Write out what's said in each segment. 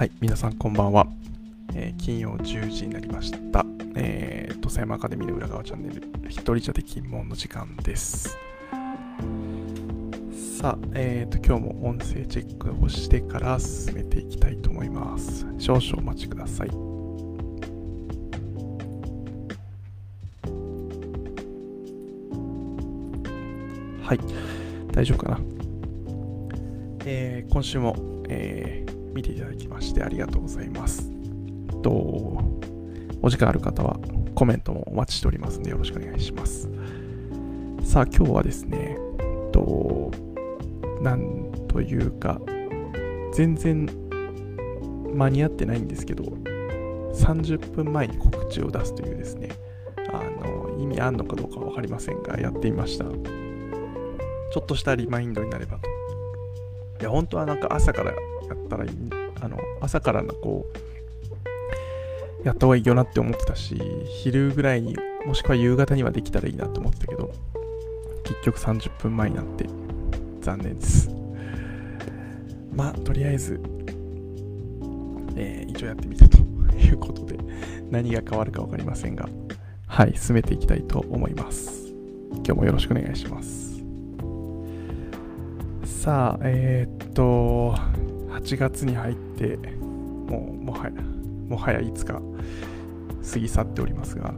はい、皆さんこんばんは。えー金曜10時になりました。えー、と、狭山アカデミーの裏側チャンネル、一人じゃできんもんの時間です。さあ、えー、と、今日も音声チェックをしてから進めていきたいと思います。少々お待ちください。はい、大丈夫かな？えー今週も、えー見ていただきましてありがとうございます。とお時間ある方はコメントもお待ちしておりますのでよろしくお願いします。さあ今日はですね、となんというか全然間に合ってないんですけど30分前に告知を出すというですねあの意味あんのかどうかわかりませんがやってみました。ちょっとしたリマインドになればと。いや本当はなんか朝からやったらいいあの朝からのこうやった方がいいよなって思ってたし昼ぐらいにもしくは夕方にはできたらいいなと思ってたけど結局30分前になって残念です。まあとりあえず、えー一応やってみたということで何が変わるか分かりませんがはい進めていきたいと思います。今日もよろしくお願いします。さあ、えーっと、8月に入って、もう、もはや、もはやいつか過ぎ去っておりますが、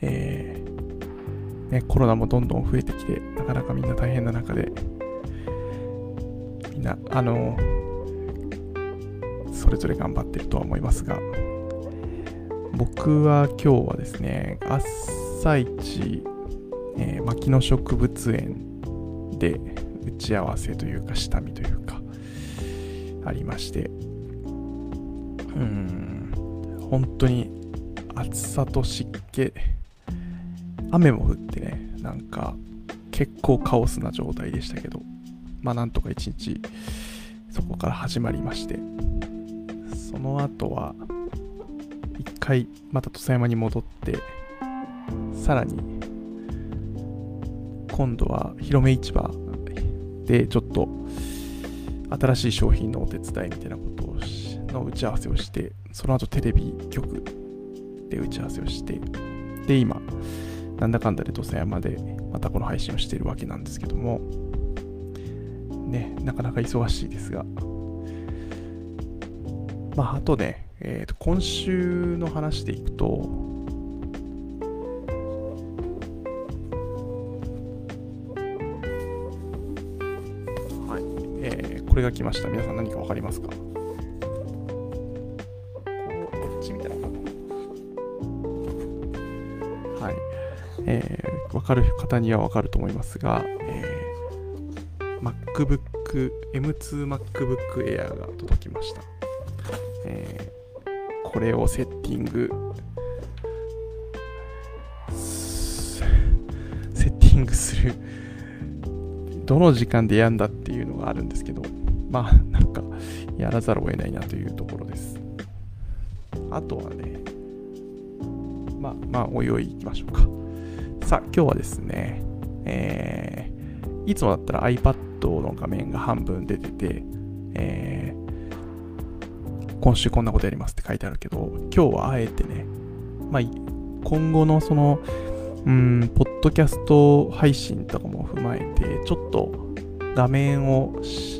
えーね、コロナもどんどん増えてきて、なかなかみんな大変な中で、みんな、あの、それぞれ頑張ってるとは思いますが、僕は今日はですね、朝一、えー牧野植物園で、打ち合わせというか下見というありまして。うん。本当に暑さと湿気。雨も降ってねなんか結構カオスな状態でしたけど。まあなんとか一日そこから始まりまして。その後は一回また土佐山に戻ってさらに今度は広め市場でちょっと新しい商品のお手伝いみたいなことをの打ち合わせをしてその後テレビ局で打ち合わせをしてで今なんだかんだで土佐山でまたこの配信をしているわけなんですけどもねなかなか忙しいですが。まああとね、えーと今週の話でいくとこれが来ました。皆さん何かわかりますか？こっちみたいなのかなはい。えーわかる方にはわかると思いますが、えー MacBook、M2MacBook Air が届きました。えーこれをセッティング、セッティングするどの時間でやんだっていうのがあるんですけど、まあ、なんか、やらざるを得ないなというところです。あとはね、まあ、まあ、おいおい行きましょうか。さあ、今日はですね、えー、いつもだったら iPad の画面が半分出てて、えー今週こんなことやりますって書いてあるけど、今日はあえてね、まあ、今後のその、うん、ポッドキャスト配信とかも踏まえて、ちょっと画面を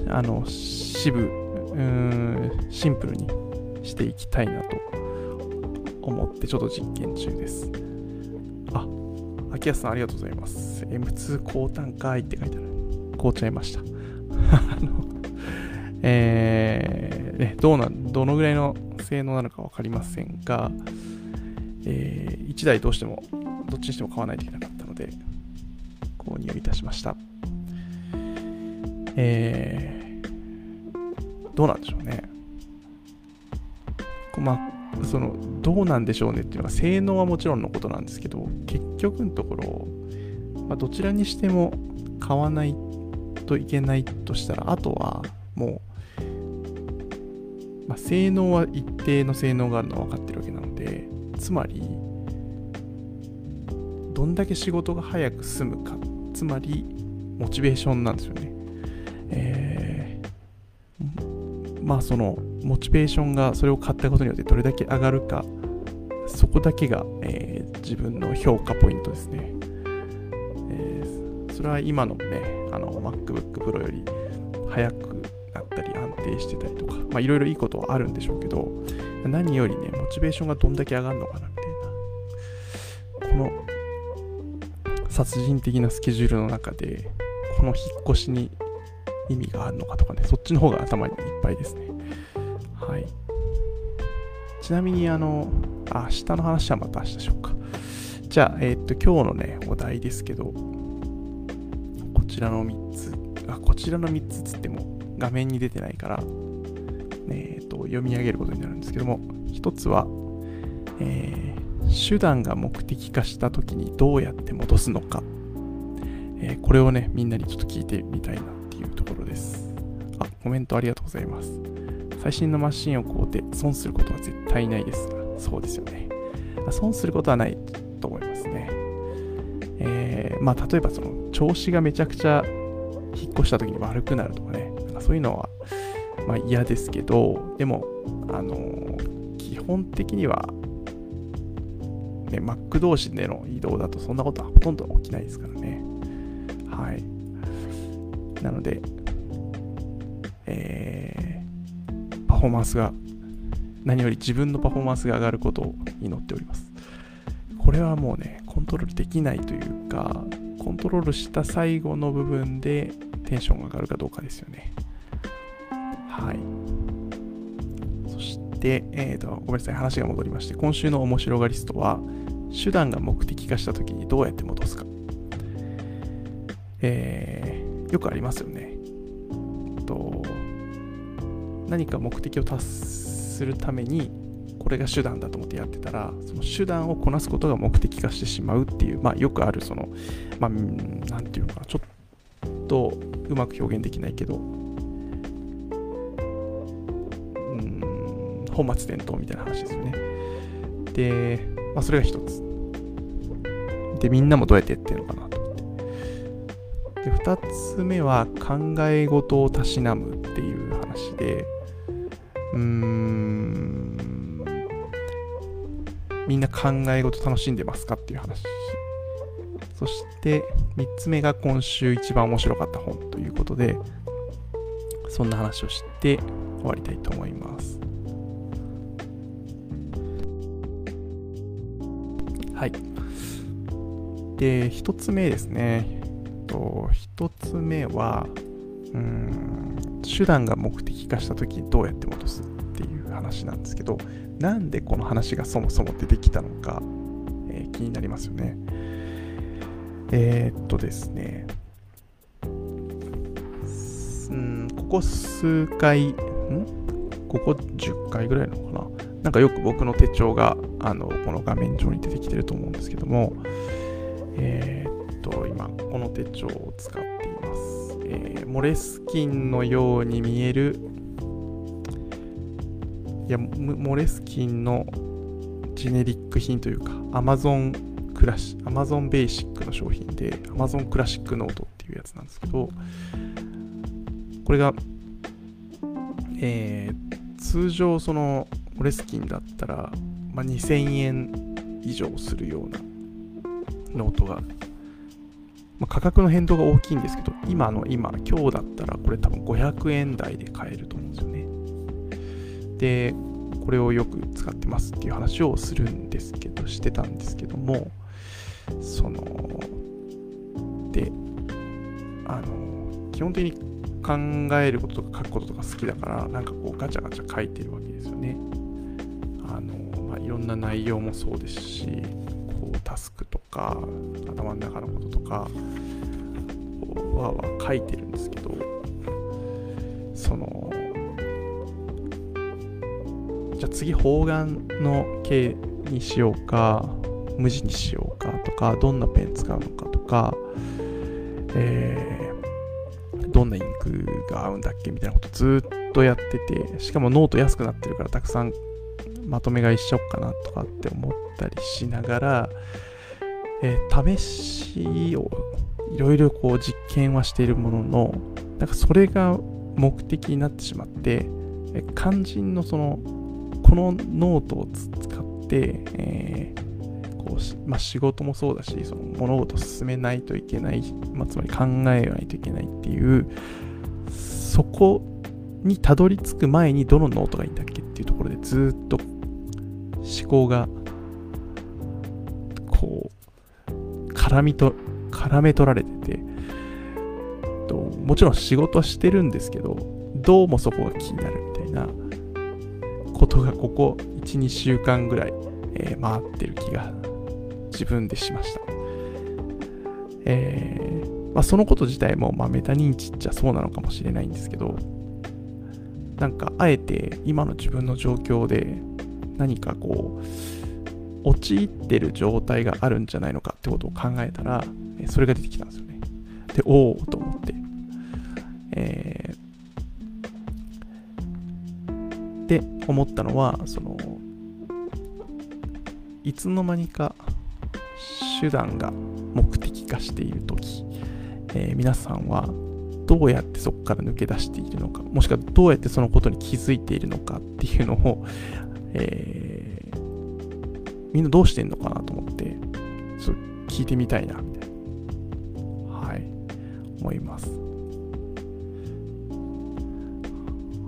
あの渋、うん、シンプルにしていきたいなと思って、ちょっと実験中です。あ、秋安さんありがとうございます。M2 高単価って書いてある。凍っちゃいました。あの、えーね、どうな、どのぐらいの性能なのか分かりませんが、えー1台どうしても、どっちにしても買わないといけなかったので、購入いたしました。えー、どうなんでしょうね。まあ、その、どうなんでしょうねっていうのは、性能はもちろんのことなんですけど、結局のところ、まあ、どちらにしても買わないといけないとしたら、あとはもう、まあ、性能は一定の性能があるのは分かってるわけなので、つまり、どんだけ仕事が早く済むか、つまり、モチベーションなんですよね。まあそのモチベーションがそれを買ったことによってどれだけ上がるかそこだけが、えー、自分の評価ポイントですね、えー、それは今のねあの MacBook Pro より速くなったり安定してたりとかまあいろいろいいことはあるんでしょうけど何よりねモチベーションがどんだけ上がるのかなみたいなこの殺人的なスケジュールの中でこの引っ越しに意味があるのかとかねそっちの方が頭にいっぱいですね。はい。ちなみにあの明日の話はまた明日でしょうか。じゃあえー、っと今日のねお題ですけどこちらの3つ。あこちらの3つつっても画面に出てないから、えー、っと読み上げることになるんですけども1つは、えー、手段が目的化した時にどうやって戻すのか、えこれをねみんなにちょっと聞いてみたいなていうところです。あコメントありがとうございます。最新のマシンを買うて損することは絶対ないです。そうですよね。損することはないと思いますね。えー、まあ例えばその調子がめちゃくちゃ引っ越した時に悪くなるとかね。なんかそういうのはまあ嫌ですけどでもあのー、基本的にはね Mac 同士での移動だとそんなことはほとんど起きないですからね。はい。なのでえー、パフォーマンスが何より自分のパフォーマンスが上がることを祈っております。これはもうね、コントロールできないというか、コントロールした最後の部分でテンションが上がるかどうかですよね。はい。そして、えーと、ごめんなさい、話が戻りまして、今週の面白がリストは、手段が目的化したときにどうやって戻すか。えー、よくありますよね。と何か目的を達するためにこれが手段だと思ってやってたらその手段をこなすことが目的化してしまうっていう、まあ、よくあるそのまあ何て言うのかなちょっとうまく表現できないけどうん本末転倒みたいな話ですよね。で、まあ、それが一つ。でみんなもどうやってやってるのかなと思ってで二つ目は考え事をたしなむっていう話でうーんみんな考え事楽しんでますかっていう話。そして3つ目が今週一番面白かった本ということでそんな話をして終わりたいと思います。はい。で1つ目ですね。と1つ目はうん手段が目的化した時どうやって戻すっていう話なんですけどなんでこの話がそもそも出てきたのか、えー、気になりますよね。えー、っとですね。うんここ数回ん？ここ10回ぐらいのかな？なんかよく僕の手帳があのこの画面上に出てきてると思うんですけどもえー、今この手帳を使っています。えー、モレスキンのように見えるいやモレスキンのジェネリック品というか Amazon クラシ Amazon ベーシックの商品で Amazon クラシックノートっていうやつなんですけどこれが、えー、通常そのモレスキンだったら、まあ、2000円以上するようなノートがまあ、価格の変動が大きいんですけど、今の今、今日だったらこれ多分500円台で買えると思うんですよね。で、これをよく使ってますっていう話をするんですけど、してたんですけども、その、で、あの、基本的に考えることとか書くこととか好きだから、なんかこうガチャガチャ書いてるわけですよね。あの、まあ、いろんな内容もそうですし、タスクとか頭の中のこととかはは書いてるんですけどそのじゃあ次方眼の形にしようか無地にしようかとかどんなペン使うのかとか、えー、どんなインクが合うんだっけみたいなことずっとやっててしかもノート安くなってるからたくさんまとめ買いしちゃおうかなとかって思ったりしながらえー、試しをいろいろこう実験はしているもののなんかそれが目的になってしまって肝心のそのこのノートを使って、えー、こうまあ、仕事もそうだしその物事進めないといけない、まあ、つまり考えないといけないっていうそこにたどり着く前にどのノートがいいんだっけっていうところでずっと思考がこう絡みと絡め取られててともちろん仕事はしてるんですけどどうもそこが気になるみたいなことがここ12週間ぐらい、えー、回ってる気が自分でしました、えーまあ、そのこと自体も、まあ、メタ認知っちゃそうなのかもしれないんですけどなんかあえて今の自分の状況で何かこう陥ってる状態があるんじゃないのかってことを考えたらそれが出てきたんですよね。でおおと思って、えー、で思ったのはそのいつの間にか手段が目的化している時。えー、皆さんはどうやってそこから抜け出しているのか、もしくはどうやってそのことに気づいているのかっていうのを、えー、みんなどうしてんのかなと思って、そう聞いてみたいな、みたいな、はい、思います。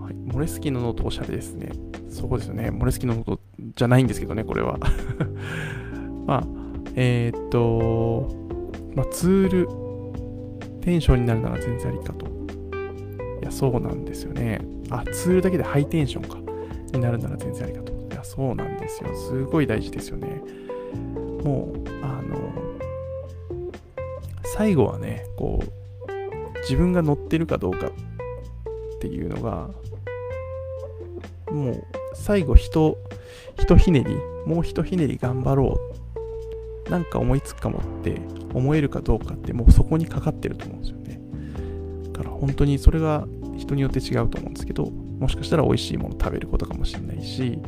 はい、モレスキンのノートおしゃれですね。そうですよね。モレスキンのノートじゃないんですけどね、これは。まあ、えー、っと、まあ、ツール、テンションになるなら全然ありかと。いや、そうなんですよね。あ、ツールだけでハイテンションか。になるなら全然ありかと。そうなんですよ。すごい大事ですよね。もう、あの、最後はね、こう、自分が乗ってるかどうかっていうのが、もう、最後、人、ひとひねり、もうひとひねり頑張ろうなんか思いつくかもって思えるかどうかってもうそこにかかってると思うんですよね。だから本当にそれが人によって違うと思うんですけど、もしかしたら美味しいもの食べることかもしれないし、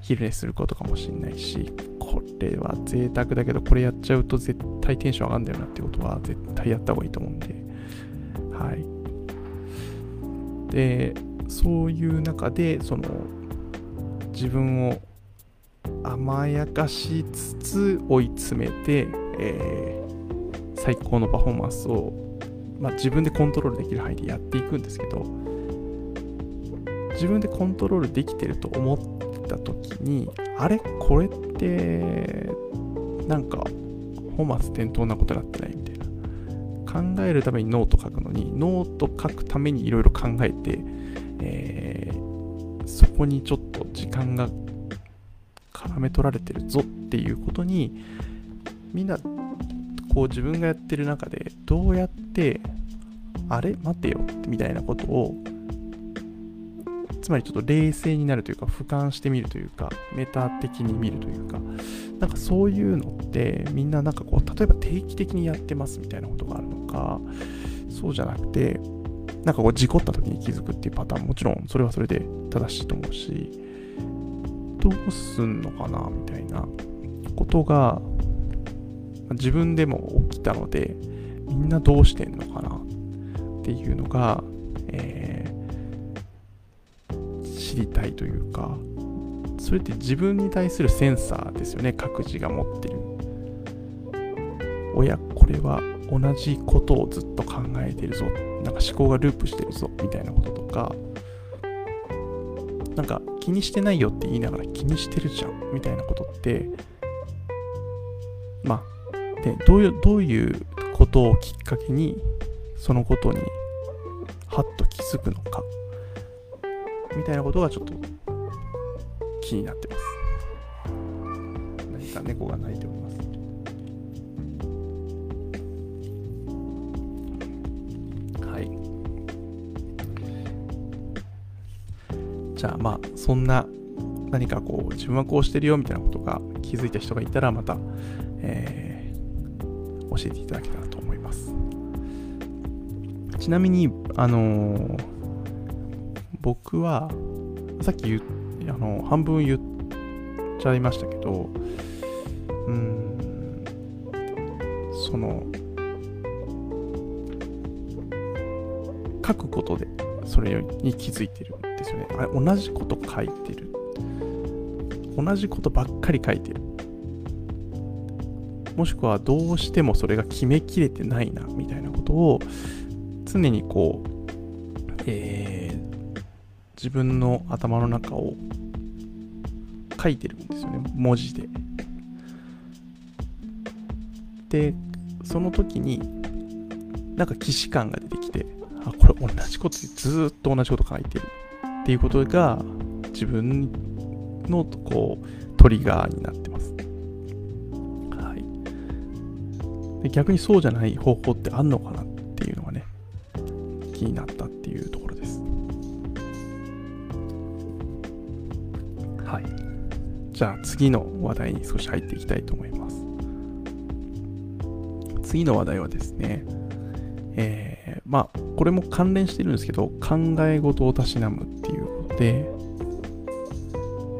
昼寝することかもしれないし、これは贅沢だけど、これやっちゃうと絶対テンション上がるんだよなってことは絶対やった方がいいと思うんで、はい。で、そういう中で、その、自分を甘やかしつつ追い詰めて、えー、最高のパフォーマンスを、まあ、自分でコントロールできる範囲でやっていくんですけど自分でコントロールできてると思った時にあれ？これってなんか本末転倒なことになってないみたいな。考えるためにノート書くのにノート書くためにいろいろ考えて、えー、そこにちょっと時間が絡め取られてるぞっていうことにみんなこう自分がやってる中でどうやってあれ？待てよみたいなことをつまりちょっと冷静になるというか俯瞰してみるというかメタ的に見るというかなんかそういうのってみんななんかこう例えば定期的にやってますみたいなことがあるのかそうじゃなくてなんかこう事故った時に気づくっていうパターンもちろんそれはそれで正しいと思うしどうすんのかなみたいなことが自分でも起きたのでみんなどうしてんのかなっていうのが、えー、知りたいというかそれって自分に対するセンサーですよね各自が持ってる。おやこれは同じことをずっと考えてるぞ。なんか思考がループしてるぞみたいなこととか。なんか気にしてないよって言いながら気にしてるじゃんみたいなことってまあでどういうどういうことをきっかけにそのことにはっと気づくのか。みたいなことがちょっと気になってます。何か猫が鳴いております。はい。じゃあまあそんな何かこう自分はこうしてるよみたいなことが気づいた人がいたらまた、えー、教えていただけたらと思います。ちなみにあのー、僕はさっき言あの半分言っちゃいましたけどうんその書くことでそれに気づいてるんですよね。あれ、同じこと書いてる。同じことばっかり書いてる。もしくはどうしてもそれが決めきれてないな、みたいなことを常にこう、えー、自分の頭の中を書いてるんですよね、文字で。で、その時に、なんか既視感が出てきて、あ、これ同じことずっと同じこと書いてるっていうことが自分のこうトリガーになってます。はい。逆にそうじゃない方法ってあんのかなっていうのがね、気になったじゃあ次の話題に少し入っていきたいと思います。次の話題はですね、えー、まあ、これも関連してるんですけど、考え事をたしなむっていうことで、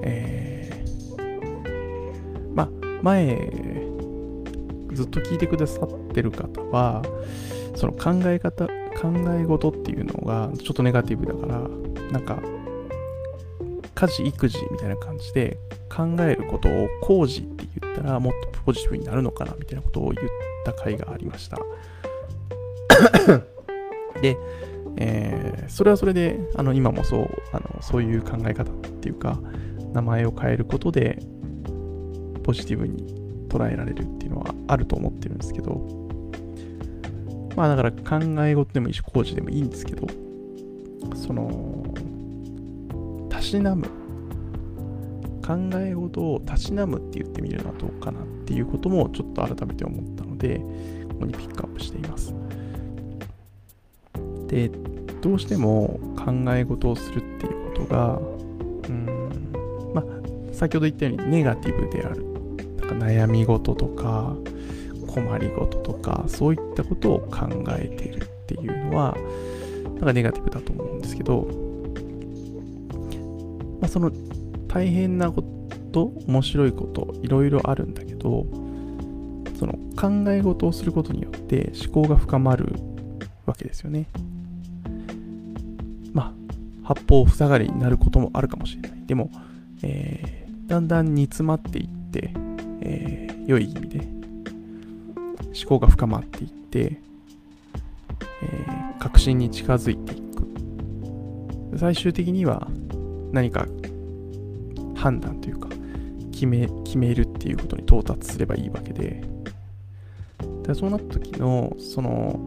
えー、まあ、前、ずっと聞いてくださってる方は、その考え方、考え事っていうのがちょっとネガティブだから、なんか、家事、育児みたいな感じで考えることを工事って言ったらもっとポジティブになるのかなみたいなことを言った回がありました。で、えー、それはそれで、あの、今もそう、あの、そういう考え方っていうか、名前を変えることで、ポジティブに捉えられるっていうのはあると思ってるんですけど、まあだから考え事でもいいし、工事でもいいんですけど、その、たしなむ。考え事をたしなむって言ってみるのはどうかなっていうこともちょっと改めて思ったので、ここにピックアップしています。で、どうしても考え事をするっていうことが、うん、まあ、先ほど言ったようにネガティブである。なんか悩み事とか、困り事とか、そういったことを考えているっていうのは、なんかネガティブだと思うんですけど、まあ、その大変なこと、面白いこと、いろいろあるんだけど、その考え事をすることによって思考が深まるわけですよね。まあ、八方塞がりになることもあるかもしれない。でも、えー、だんだん煮詰まっていって、えー、良い意味で思考が深まっていって、えー、確信に近づいていく。最終的には何か判断というか、決め、決めるっていうことに到達すればいいわけで、そうなった時の、その、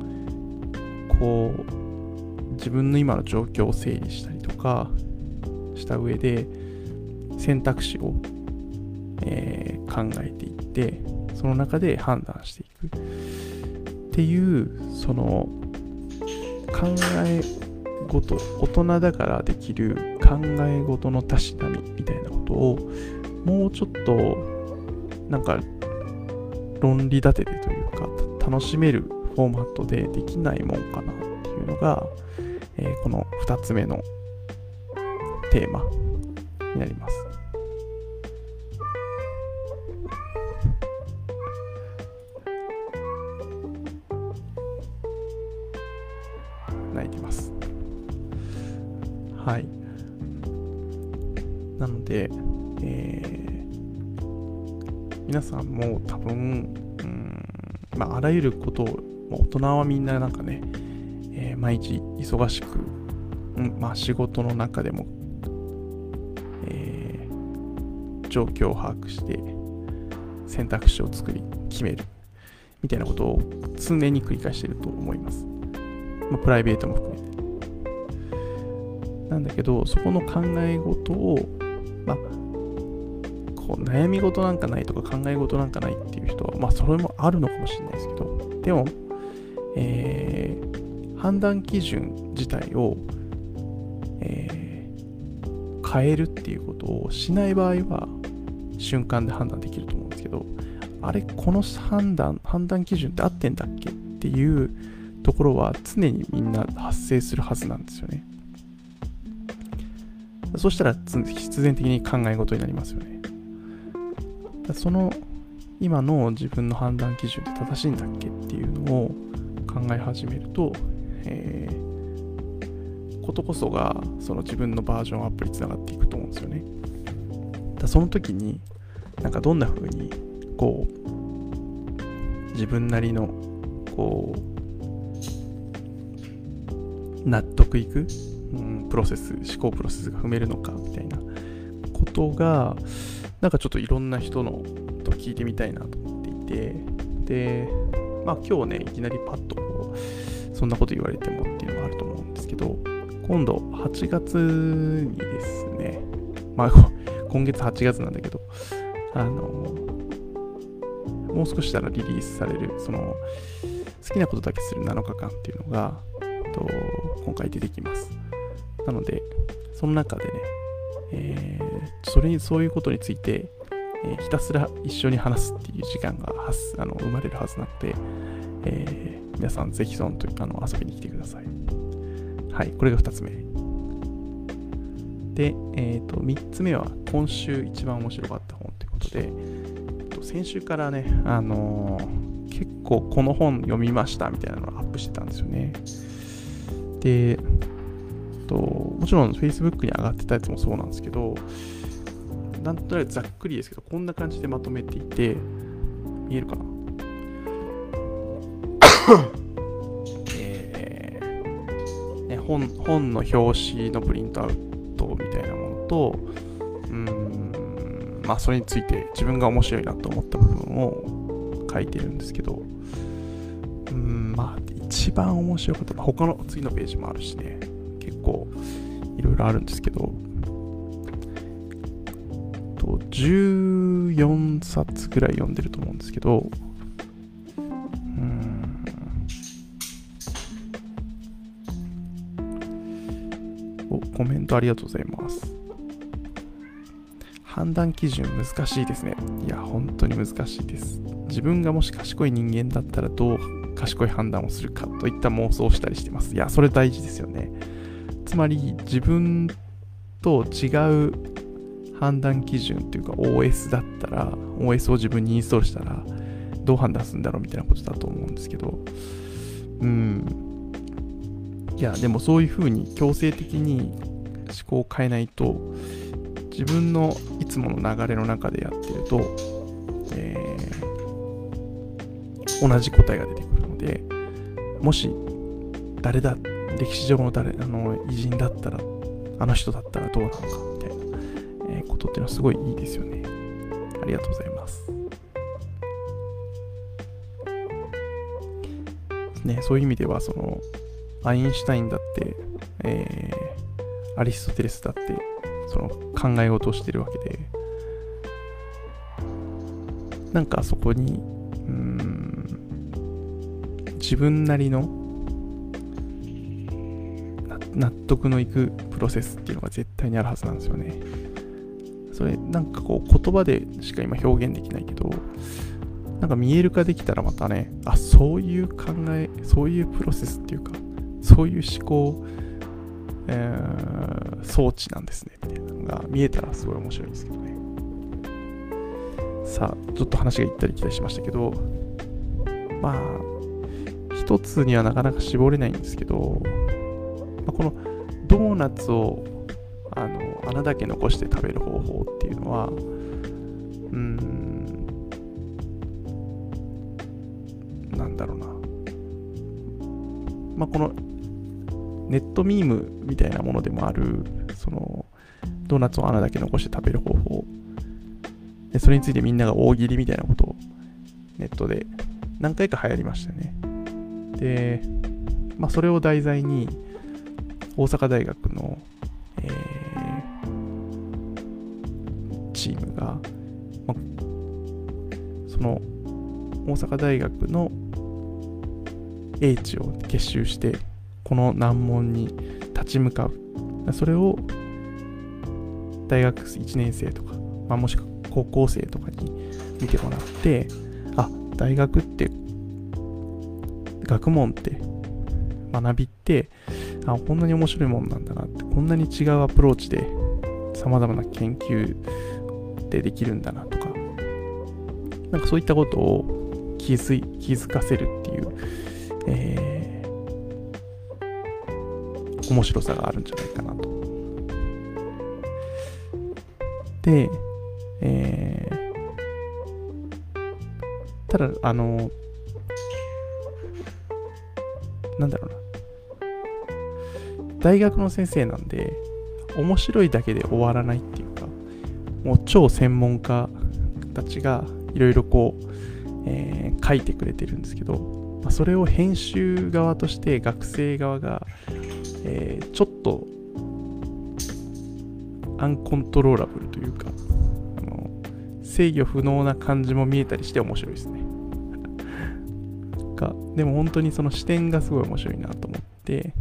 こう、自分の今の状況を整理したりとかした上で選択肢を、えー、考えていってその中で判断していく。っていうその考え事大人だからできる考え事のたしなことをもうちょっとなんか論理立ててというか楽しめるフォーマットでできないもんかなっていうのがえー、この2つ目のテーマになります。泣いてます。はい。で、えー、皆さんも多分、うんまあ、あらゆることを、大人はみんななんかね、えー、毎日忙しく、うんまあ、仕事の中でも、えー、状況を把握して選択肢を作り決めるみたいなことを常に繰り返していると思います。まあ、プライベートも含めて。なんだけど、そこの考え事を、こう悩み事なんかないとか考え事なんかないっていう人は、まあ、それもあるのかもしれないですけど、でも、えー、判断基準自体を、えー、変えるっていうことをしない場合は瞬間で判断できると思うんですけどあれこの判断判断基準って合ってんだっけっていうところは常にみんな発生するはずなんですよね。そしたら必然的に考え事になりますよね。その今の自分の判断基準って正しいんだっけっていうのを考え始めるとえー、ことこそがその自分のバージョンアップにつながっていくと思うんですよね。だその時になんかどんな風にこう自分なりのこう納得いく、うん、プロセス思考プロセスが踏めるのかみたいなことがなんかちょっといろんな人のと聞いてみたいなと思っていて。でまあ今日ねいきなりパッとこうそんなこと言われてもっていうのがあると思うんですけど今度8月にですねまあ 今月8月なんだけどあのもう少ししたらリリースされるその好きなことだけする7日間っていうのがと今回出てきます。なのでその中でね、えー、それにそういうことについて、えー、ひたすら一緒に話すっていう時間があの生まれるはずなので、えー、皆さんぜひその時あの遊びに来てくださいはいこれが2つ目で、えー、と3つ目は今週一番面白かった本ということで、えっと、先週からね、あのー、結構この本読みましたみたいなのをアップしてたんですよね。で、と、もちろん Facebook に上がってたやつもそうなんですけど、なんとなくざっくりですけど、こんな感じでまとめていて、見えるかな？えーね、本本の表紙のプリントアウトみたいなものと、うん、まあそれについて自分が面白いなと思った部分を書いてるんですけど、うん、まあ一番面白かった、まあ、他の次のページもあるしね、ろいろあるんですけど、と14冊ぐらい読んでると思うんですけど、おコメントありがとうございます。判断基準難しいですね。いや、本当に難しいです。自分がもし賢い人間だったらどう賢い判断をするかといった妄想をしたりしてます。いや、それ大事ですよね。つまり自分と違う判断基準っていうか OS だったら、OS を自分にインストールしたらどう判断するんだろうみたいなことだと思うんですけど、うん。いや、でもそういうふうに強制的に思考を変えないと、自分のいつもの流れの中でやってると、えー、同じ答えが出てくるの。でもし誰だっ歴史上の誰あの偉人だったらあの人だったらどうなのかみたいな、えー、ことっていうのはすごいいいですよね。ありがとうございます。ねそういう意味ではそのアインシュタインだって、えー、アリストテレスだってその考え事をしてるわけでなんかそこにうん自分なりの納得のいくプロセスっていうのが絶対にあるはずなんですよね。それなんかこう言葉でしか今表現できないけど、なんか見える化できたらまたね、あ、そういう考え、そういうプロセスっていうか、そういう思考、えー、装置なんですねっていうのが見えたらすごい面白いんですけどね。さあ、ちょっと話が行ったり来たりしましたけど、まあ、一つにはなかなか絞れないんですけど、まあ、このドーナツをあの穴だけ残して食べる方法っていうのは、うーん、なんだろうな。まあ、このネットミームみたいなものでもある、その、ドーナツを穴だけ残して食べる方法。で、それについてみんなが大喜利みたいなことをネットで何回か流行りましたね。で、まあ、それを題材に、大阪大学の、えー、チームが、ま、その大阪大学の英知を結集して、この難問に立ち向かう。それを大学1年生とか、まあ、もしくは高校生とかに見てもらって、あ、大学って学問って学びってあこんなに面白いもんなんだなってこんなに違うアプローチでさまざまな研究でできるんだなとかなんかそういったことを気づい気づかせるっていう、え面白さがあるんじゃないかなと。で、えー、ただ、あの、なんだろうな。大学の先生なんで、面白いだけで終わらないっていうか、もう超専門家たちがいろいろこう、えー、書いてくれてるんですけど、まあ、それを編集側として学生側が、えー、ちょっとアンコントローラブルというか制御不能な感じも見えたりして面白いですね。でも本当にその視点がすごい面白いなと思って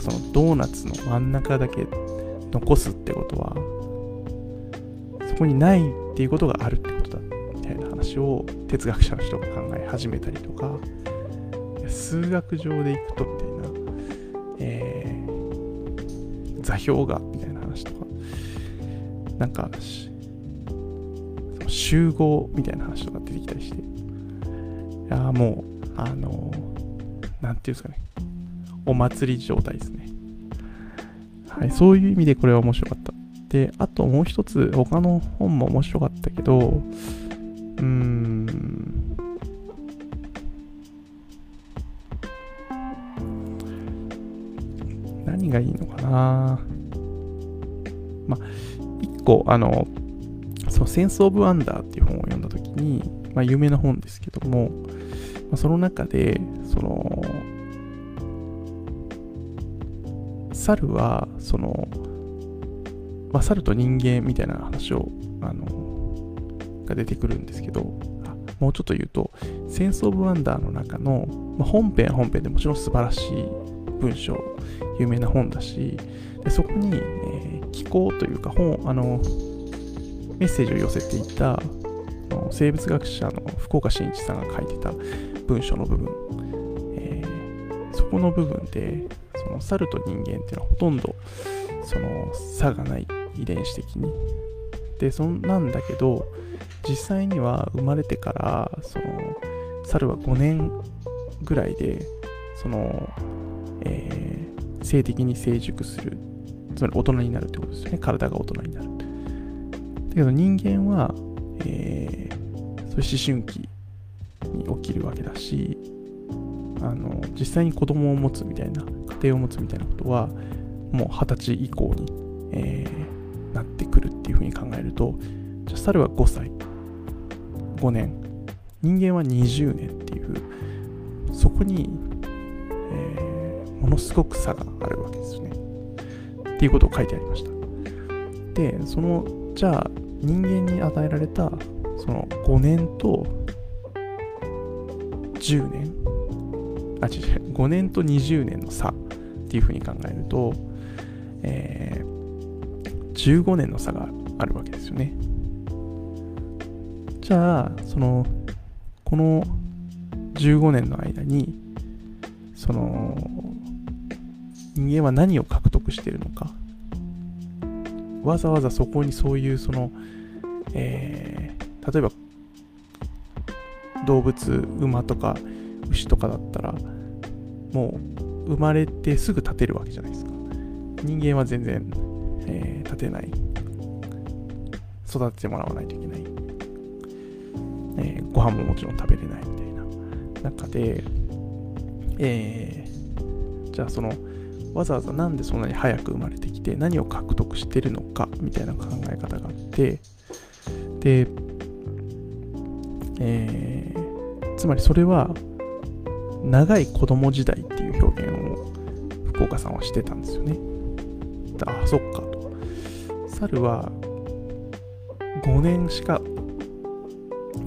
じゃあそのドーナツの真ん中だけ残すってことはそこにないっていうことがあるってことだみたいな話を哲学者の人が考え始めたりとか数学上でいくとみたいな、えー、座標がみたいな話とかなんか集合みたいな話とか出てきたりしていやもうあのなんていうんですかねお祭り状態ですね。はい、そういう意味でこれは面白かった。で、あともう一つ、他の本も面白かったけど、うーん、何がいいのかな。まあ、一個、あの、そのセンス・オブ・ワンダーっていう本を読んだときに、まあ、有名な本ですけども、まあ、その中で、その、猿は、その、まあ、猿と人間みたいな話を、あの、が出てくるんですけど、もうちょっと言うと、センス・オブ・ワンダーの中の、まあ、本編本編でもちろん素晴らしい文章、有名な本だし、でそこに、え、気候というか本、あの、メッセージを寄せていた生物学者の福岡伸一さんが書いてた文章の部分、えー、そこの部分でその猿と人間っていうのはほとんどその差がない遺伝子的に。でそんなんだけど実際には生まれてからその猿は5年ぐらいでその、えー、性的に成熟するつまり大人になるってことですよね。体が大人になる。だけど人間は、えー、そ思春期に起きるわけだしあの実際に子供を持つみたいな庭を持つみたいなことはもう二十歳以降に、えー、なってくるっていうふうに考えるとじゃあ猿は5歳。5年。人間は20年っていうそこに、えー、ものすごく差があるわけですね。っていうことを書いてありました。でそのじゃあ人間に与えられたその5年と10年。あ、違う、5年と20年の差っていうふうに考えると、えー、15年の差があるわけですよね。じゃあ、その、この15年の間に、その、人間は何を獲得しているのか。わざわざそこにそういう、その、えー、例えば、動物、馬とか牛とかだったら、もう生まれてすぐ立てるわけじゃないですか。人間は全然、えー、立てない。育ててもらわないといけない。えー、ご飯ももちろん食べれないみたいな中で、えー、じゃあその、わざわざなんでそんなに早く生まれてきて何を獲得してるのかみたいな考え方があってで、えー、つまりそれは長い子供時代っていう表現を福岡さんはしてたんですよね。ああ、そっかと。猿は5年しか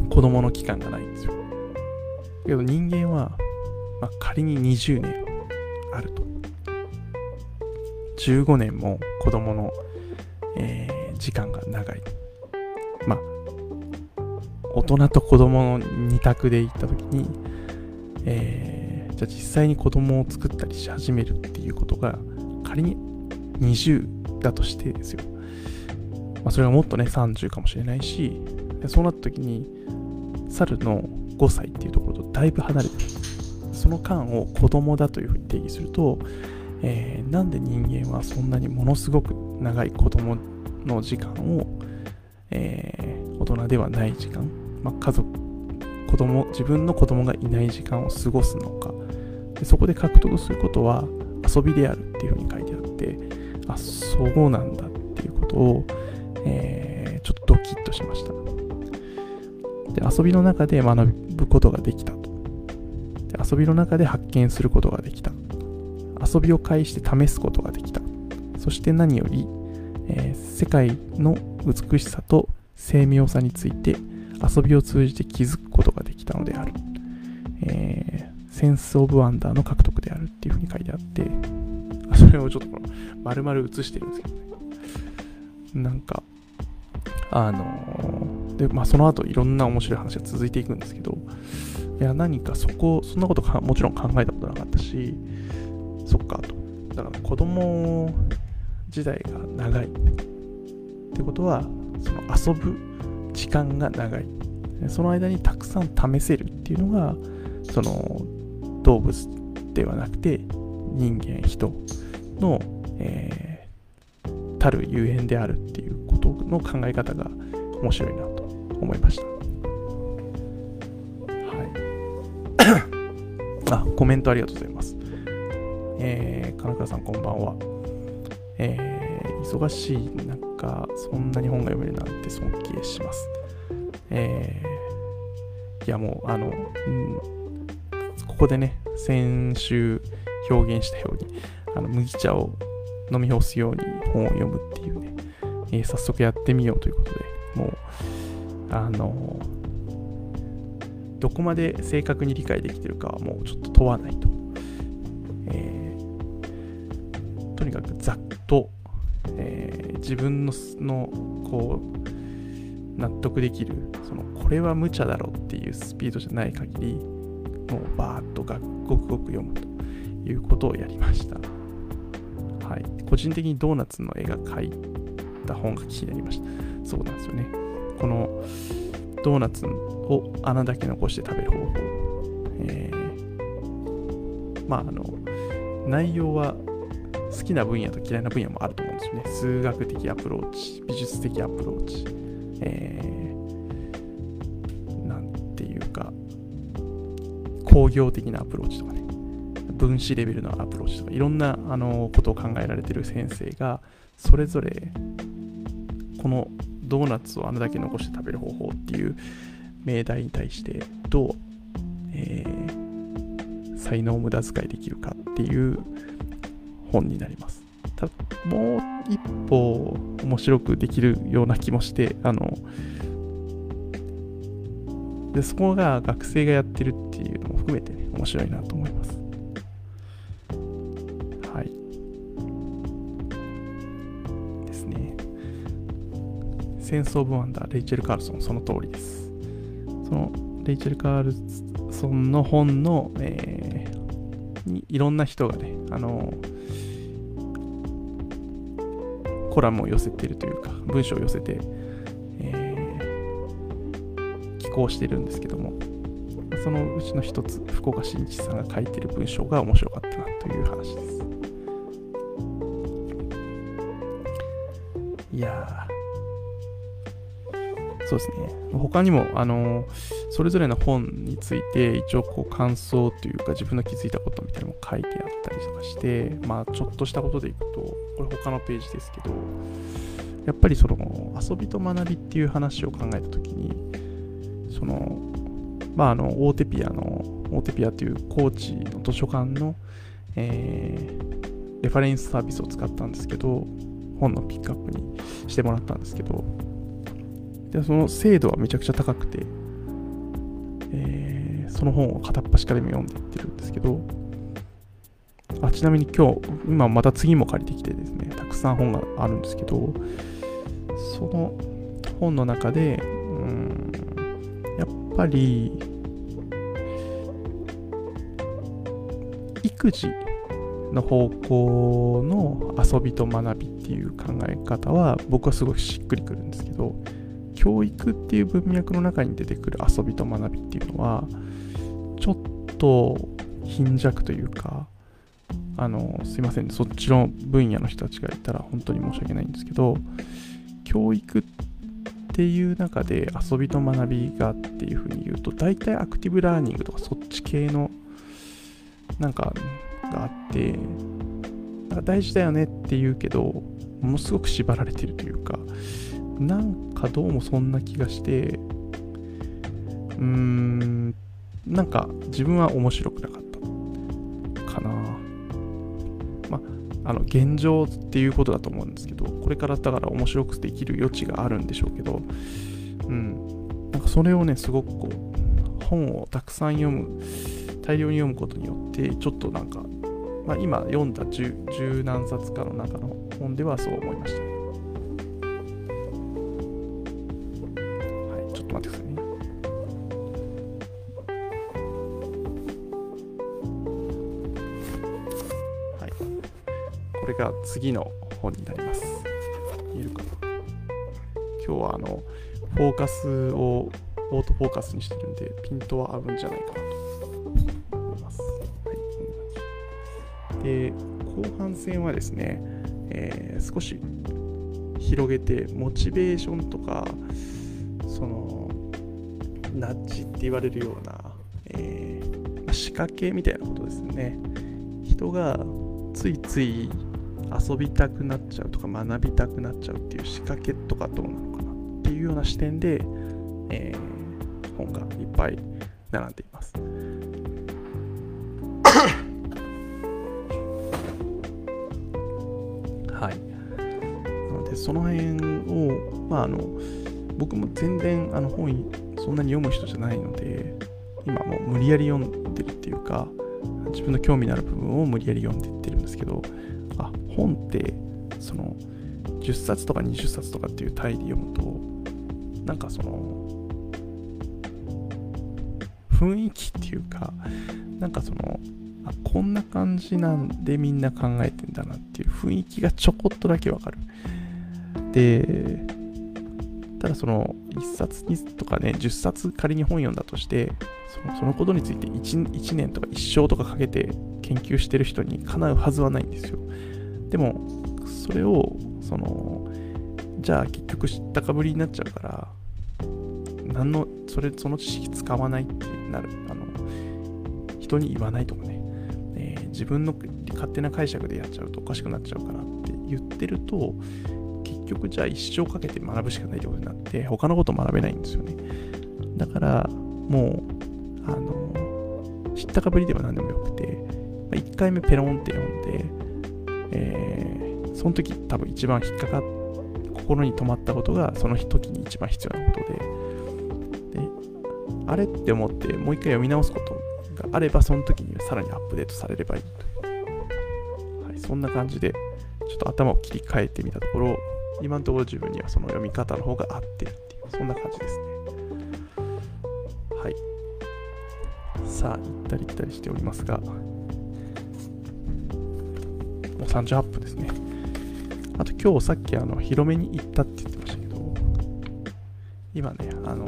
子供の期間がないんですよ。けど人間は、まあ、仮に20年あると。15年も子供の、えー、時間が長い。まあ、大人と子供の2択で行った時に、えー、じゃあ実際に子供を作ったりし始めるっていうことが仮に20だとしてですよ。まあ、それがもっとね30かもしれないしそうなった時に猿の5歳っていうところとだいぶ離れてるその間を子供だというふうに定義すると、えー、なんで人間はそんなにものすごく長い子供の時間を、えー、大人ではない時間、まあ、家族子供自分の子供がいない時間を過ごすのか。でそこで獲得することは遊びであるっていうふうに書いてあってあそうなんだっていうことを、えー、ちょっとドキッとしました。で遊びの中で学ぶことができたと。で遊びの中で発見することができた。遊びを介して試すことができた。そして何より、えー、世界の美しさと精妙さについて遊びを通じて気づくことたのである、えー、センス・オブ・ワンダーの獲得であるっていうふうに書いてあってそれをちょっとこの丸々写してるんですけどね。なんかあのー、でまあその後いろんな面白い話が続いていくんですけどいや何かそこそんなことかもちろん考えたことなかったしそっかと。だから子供時代が長い。ってことはその遊ぶ時間が長い。その間にたくさん試せるっていうのがその動物ではなくて人間人の、えー、たるゆえんであるっていうことの考え方が面白いなと思いました。はい。あコメントありがとうございます。えー、金倉さんこんばんは。えー、忙しい中そんなに本が読めるなんて尊敬します。えー、いやもうあの、うん、ここでね先週表現したようにあの麦茶を飲み干すように本を読むっていうね、えー、早速やってみようということでもうあのどこまで正確に理解できてるかはもうちょっと問わないと、えー、とにかくざっと、えー、自分ののこう納得できるそのこれは無茶だろっていうスピードじゃない限りもうバーッとごくごく読むということをやりました。はい、個人的にドーナツの絵が描いた本が気になりました。そうなんですよね。このドーナツを穴だけ残して食べる方法。えー、まああの内容は好きな分野と嫌いな分野もあると思うんですよね。数学的アプローチ、美術的アプローチ、えー、ていうか、工業的なアプローチとかね、分子レベルのアプローチとか、いろんなあのことを考えられてる先生が、それぞれ、このドーナツをあれだけ残して食べる方法っていう命題に対して、どう、えー、才能を無駄遣いできるかっていう本になります。たもう一歩面白くできるような気もして、あの、で、そこが学生がやってるっていうのも含めてね、面白いなと思います。はい。ですね。センス・オブ・ワンダー、レイチェル・カールソン、その通りです。その、レイチェル・カールソンの本の、えー、にいろんな人がね、あの、コラムを寄せてるというか、文章を寄せて、えー、寄稿してるんですけども、そのうちの一つ、福岡伸一さんが書いてる文章が面白かったなという話です。いやそうですね。他にも、あのそれぞれの本について、一応こう感想というか、自分の気づいたことみたいなのも書いてったりとかして、まあ、ちょっとしたことでいくと、これ他のページですけど、やっぱりその遊びと学びっていう話を考えたときに、その、まあ、あの、大手ピアの、大手ピアという高知の図書館の、えー、レファレンスサービスを使ったんですけど、本のピックアップにしてもらったんですけど、でその精度はめちゃくちゃ高くて、えー、その本を片っ端から読んでいってるんですけど、あちなみに今日、今また次も借りてきてですね、たくさん本があるんですけど、その本の中で、うん、やっぱり、育児の方向の遊びと学びっていう考え方は僕はすごいしっくりくるんですけど、教育っていう文脈の中に出てくる遊びと学びっていうのはちょっと貧弱というか、あの、すいません、そっちの分野の人たちがいたら本当に申し訳ないんですけど、教育っていう中で遊びと学びがっていうふうに言うと、大体アクティブラーニングとかそっち系のなんかがあって、なんか大事だよねって言うけど、ものすごく縛られてるというか、なんかどうもそんな気がして、うーん、なんか自分は面白くなかった。あ、の、現状っていうことだと思うんですけど、これからだから面白くできる余地があるんでしょうけど、うん、なんかそれをね、すごくこう、本をたくさん読む、大量に読むことによって、ちょっとなんか、まあ、今読んだ十十何冊かの中の本ではそう思いました。れが次の本になります。見えるかな今日はあの、フォーカスをオートフォーカスにしてるんで、ピントは合うんじゃないかなと思います。はい、で、後半戦はですね、えー、少し広げて、モチベーションとか、その、ナッジって言われるような、えー、仕掛けみたいなことですね。人がついつい遊びたくなっちゃうとか学びたくなっちゃうっていう仕掛けとかどうなのかなっていうような視点で、えー、本がいっぱい並んでいます。はい。なので、その辺を、まあ、あの、僕も全然あの本そんなに読む人じゃないので、今もう無理やり読んでるっていうか、自分の興味のある部分を無理やり読んでいってるんですけど、あ、本って、その、10冊とか20冊とかっていう単位で読むと、なんかその、雰囲気っていうか、なんかその、あこんな感じなんでみんな考えてんだなっていう雰囲気がちょこっとだけわかる。で、ただその1冊2とかね、10冊仮に本読んだとして、そのそのことについて 1, 1年とか一生とかかけて研究してる人にかなうはずはないんですよ。でも、それを、その、じゃあ結局知ったかぶりになっちゃうから、何の、それ、その知識使わないってなる。あの、人に言わないとかね、えー、自分の勝手な解釈でやっちゃうとおかしくなっちゃうかなって言ってると、結局じゃあ一生かけて学ぶしかないってことになって、他のこと学べないんですよね。だから、もう、あの、知ったかぶりでは何でもよくて、1回目ペロンって読んで、えー、その時多分一番引っかかっ心に留まったことがその時に一番必要なことで。であれって思ってもう一回読み直すことがあればその時にさらにアップデートされればいい。という、はい、そんな感じでちょっと頭を切り替えてみたところ今のところ自分にはその読み方の方が合ってるっていうそんな感じですね。はい。さあ行ったり来たりしておりますがもう38分ですね。あと今日さっきあの広めに行ったって言ってましたけど、今ね、あの、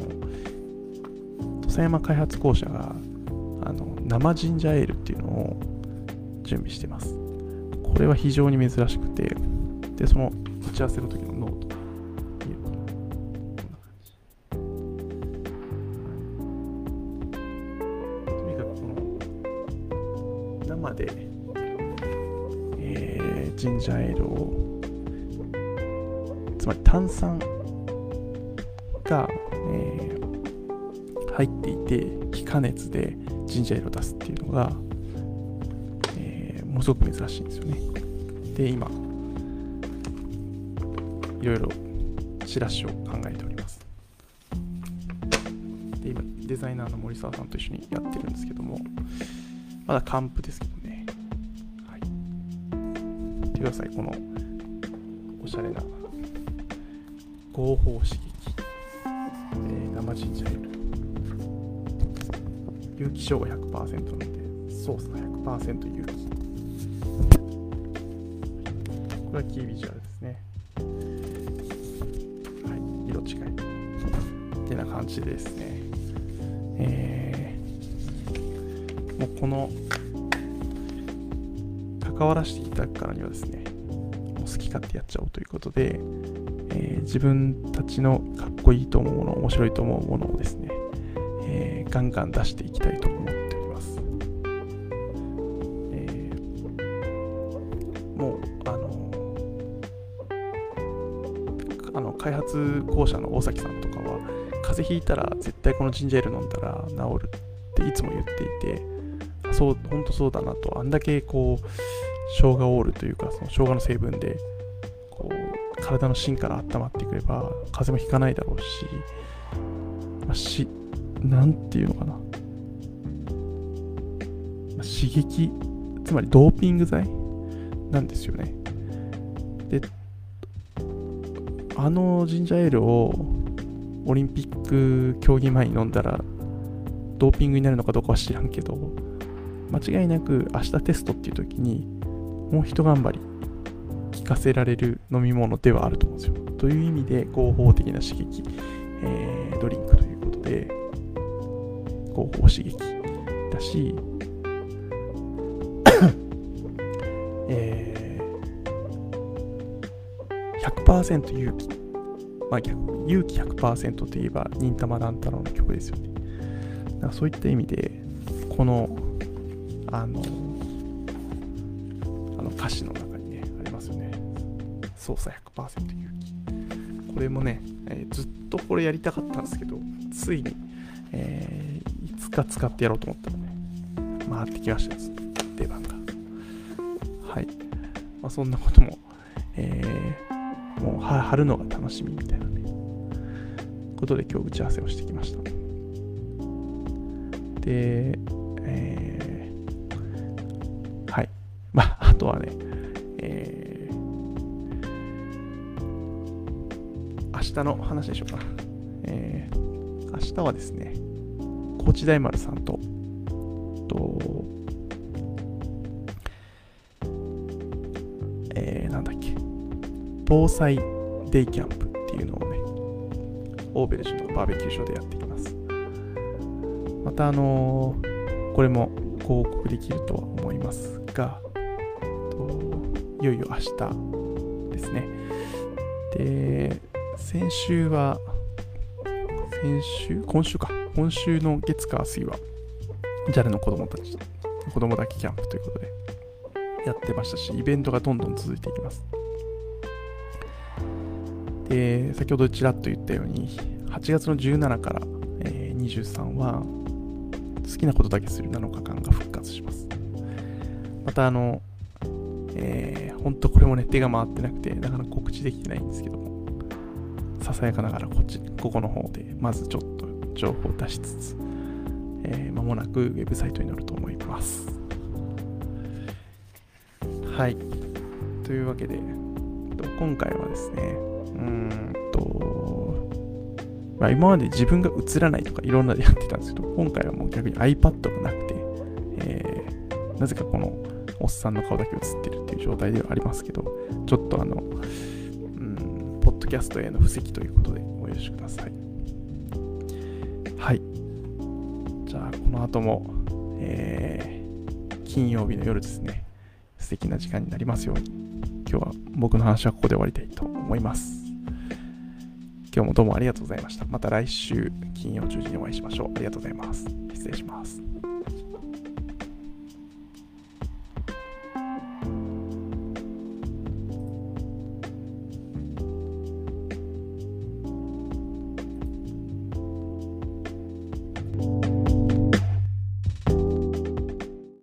土佐山開発公社があの生ジンジャーエールっていうのを準備してます。これは非常に珍しくて、で、その打ち合わせの時のノート見るこんな感じ。とにかくこの生でジンジャーエールをつまり炭酸が、えー、入っていて気化熱でジンジャーエールを出すっていうのが、えー、ものすごく珍しいんですよね。で今いろいろチラシを考えております。で今デザイナーの森沢さんと一緒にやってるんですけどもまだ完封ですけど。ください。このおしゃれな合法刺激、えー、生ジンジャーエール。有機生姜100%なのでソースが100%有機。これはキービジュアルですね。はい色違い。ってな感じですね。えー、もうこの関わらせていただくからにはですね、もう好き勝手やっちゃおうということで、えー、自分たちのかっこいいと思うもの、面白いと思うものをですね、えー、ガンガン出していきたいと思っております。えー、もう、あのあの開発公社の大崎さんとかは、風邪ひいたら絶対このジンジャーエール飲んだら治るっていつも言っていて、そう、本当そうだなと、あんだけこう、生姜オールというか、その生姜の成分で、こう、体の芯から温まってくれば、風邪もひかないだろうし、まあ、し、なんていうのかな。まあ、刺激、つまりドーピング剤なんですよね。で、あのジンジャーエールをオリンピック競技前に飲んだらドーピングになるのかどうかは知らんけど間違いなく明日テストっていう時にもう一頑張り効かせられる飲み物ではあると思うんですよ。という意味で合法的な刺激、えー、ドリンクということで合法刺激だし、えー、100%勇気。まあ、勇気100%といえば忍たま乱太郎の曲ですよね。そういった意味で、この、あの歌詞の中にね、ありますよね。操作100%勇気。これもね、えー、ずっとこれやりたかったんですけど、ついに、えー、いつか使ってやろうと思ったらね、回ってきました出番が。はい。まあ、そんなことも、えー、もう春のが楽しみみたいなね、ことで今日打ち合わせをしてきました。で、とはね、えー、明日の話でしょうか。えー、明日はですね、高知大丸さんと、と、えー、なんだっけ、防災デイキャンプっていうのをね、オーベルジュのバーベキュー場でやっていきます。また、あのー、これも広告できるとは思いますが、いよいよ明日ですね。で、先週は、先週？今週か。今週の月火水は、JAL の子供たち、子供だけキャンプということで、やってましたし、イベントがどんどん続いていきます。で、先ほどちらっと言ったように、8月の17から、えー、23は、好きなことだけする7日間が復活します。また、あの、えー、本当これもね、手が回ってなくて、なかなか告知できてないんですけども、ささやかながらこっち、ここの方で、まずちょっと情報を出しつつ、えー、間もなくウェブサイトに載ると思います。はい。というわけで、今回はですね、うんと、まあ、今まで自分が映らないとかいろんなでやってたんですけど、今回はもう逆に iPad がなくて、えー、なぜかこのおっさんの顔だけ映ってるっていう状態ではありますけど、ちょっとあの、うん、ポッドキャストへの布石ということでお許しください。はい。じゃあ、この後も、えー、金曜日の夜ですね、素敵な時間になりますように、今日は僕の話はここで終わりたいと思います。今日もどうもありがとうございました。また来週金曜10時にお会いしましょう。ありがとうございます。失礼します。